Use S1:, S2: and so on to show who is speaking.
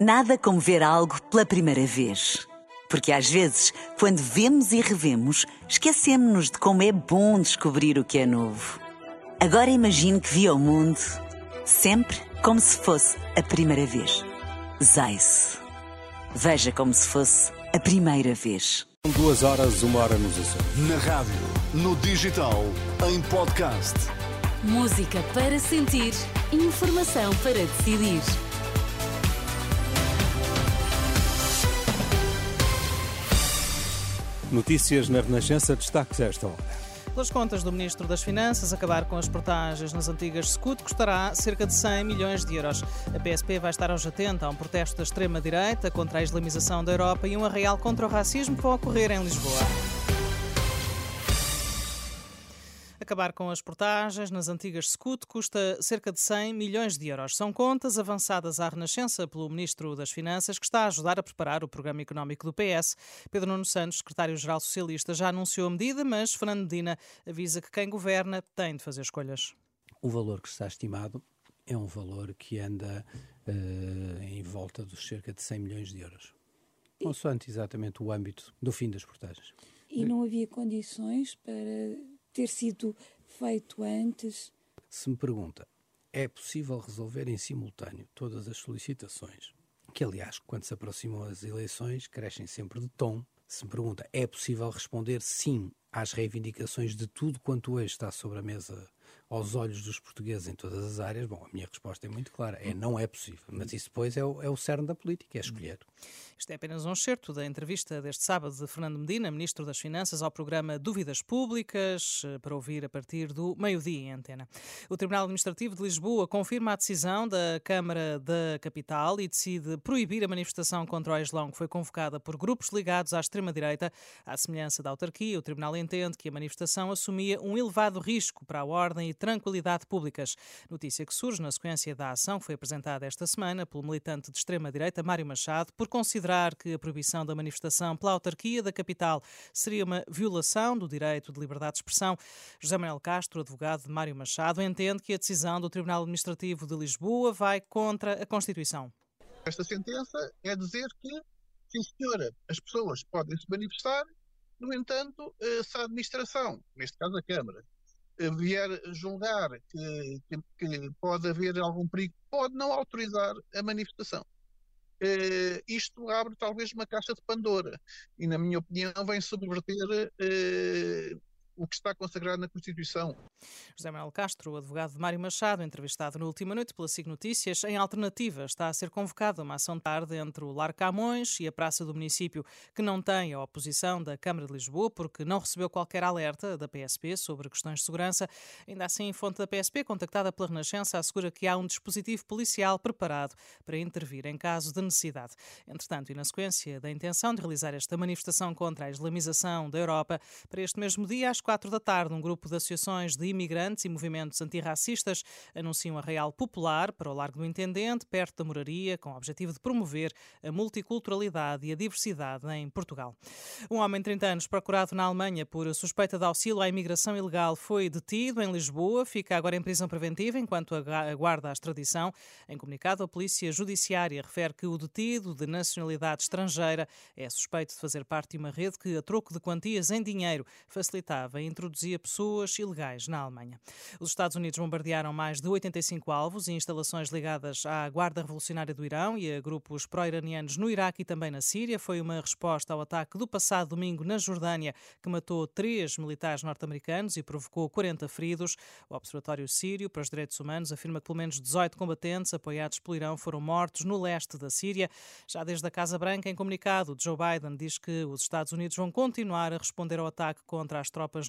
S1: Nada como ver algo pela primeira vez. Porque às vezes, quando vemos e revemos, esquecemos-nos de como é bom descobrir o que é novo. Agora imagine que viu o mundo sempre como se fosse a primeira vez. Zais. Veja como se fosse a primeira vez.
S2: Duas horas, uma hora nos Açores.
S3: Na rádio, no digital, em podcast.
S4: Música para sentir, informação para decidir.
S2: Notícias na Renascença, destaques esta hora.
S5: Pelas contas do Ministro das Finanças, acabar com as portagens nas antigas Scut custará cerca de 100 milhões de euros. A PSP vai estar aos atenta a um protesto da extrema-direita contra a islamização da Europa e um arraial contra o racismo que vão ocorrer em Lisboa. Acabar com as portagens nas antigas Scut custa cerca de 100 milhões de euros. São contas avançadas à Renascença pelo Ministro das Finanças, que está a ajudar a preparar o programa económico do PS. Pedro Nuno Santos, secretário-geral socialista, já anunciou a medida, mas Fernando Medina avisa que quem governa tem de fazer escolhas.
S6: O valor que está estimado é um valor que anda uh, em volta dos cerca de 100 milhões de euros. Consoante exatamente o âmbito do fim das portagens.
S7: E não havia condições para ter sido feito antes?
S6: Se me pergunta, é possível resolver em simultâneo todas as solicitações? Que, aliás, quando se aproximam as eleições, crescem sempre de tom. Se me pergunta, é possível responder sim às reivindicações de tudo quanto hoje está sobre a mesa aos olhos dos portugueses em todas as áreas? Bom, a minha resposta é muito clara: é não é possível. Mas isso depois é o, é o cerne da política, é escolher.
S5: Isto é apenas um excerto da entrevista deste sábado de Fernando Medina, Ministro das Finanças, ao programa Dúvidas Públicas, eh, para ouvir a partir do meio-dia em antena. O Tribunal Administrativo de Lisboa confirma a decisão da Câmara da Capital e decide proibir a manifestação contra o Islão que foi convocada por grupos ligados à extrema-direita. À semelhança da autarquia, o Tribunal entende que a manifestação assumia um elevado risco para a ordem e tranquilidade públicas. Notícia que surge na sequência da ação que foi apresentada esta semana pelo militante de extrema-direita Mário Machado por considerar que a proibição da manifestação pela autarquia da capital seria uma violação do direito de liberdade de expressão. José Manuel Castro, advogado de Mário Machado, entende que a decisão do Tribunal Administrativo de Lisboa vai contra a Constituição.
S8: Esta sentença é dizer que, sim senhora, as pessoas podem se manifestar, no entanto, eh, se a administração, neste caso a Câmara, vier julgar que, que, que, pode haver algum perigo, pode não autorizar a manifestação. Uh, isto abre talvez uma caixa de Pandora e, na minha opinião, vem subverter uh, o que está consagrado na Constituição.
S5: José Manuel Castro, advogado de Mário Machado, entrevistado na última noite pela SIG Notícias, em alternativa está a ser convocada uma ação tarde entre o Lar Camões e a Praça do Município, que não tem a oposição da Câmara de Lisboa, porque não recebeu qualquer alerta da PSP sobre questões de segurança. Ainda assim, fonte da PSP, contactada pela Renascença, assegura que há um dispositivo policial preparado para intervir em caso de necessidade. Entretanto, e na sequência da intenção de realizar esta manifestação contra a islamização da Europa, para este mesmo dia, às quatro da tarde, um grupo de associações de imigrantes e movimentos antirracistas anuncia um arraial popular para o Largo do Intendente, perto da moraria, com o objetivo de promover a multiculturalidade e a diversidade em Portugal. Um homem de 30 anos procurado na Alemanha por suspeita de auxílio à imigração ilegal foi detido em Lisboa, fica agora em prisão preventiva enquanto aguarda a extradição. Em comunicado, a Polícia Judiciária refere que o detido de nacionalidade estrangeira é suspeito de fazer parte de uma rede que, a troco de quantias em dinheiro, facilitava introduzia pessoas ilegais na Alemanha. Os Estados Unidos bombardearam mais de 85 alvos e instalações ligadas à Guarda Revolucionária do Irão e a grupos pró-iranianos no Iraque e também na Síria. Foi uma resposta ao ataque do passado domingo na Jordânia, que matou três militares norte-americanos e provocou 40 feridos. O Observatório Sírio para os Direitos Humanos afirma que pelo menos 18 combatentes apoiados pelo Irão foram mortos no leste da Síria. Já desde a Casa Branca, em comunicado, Joe Biden diz que os Estados Unidos vão continuar a responder ao ataque contra as tropas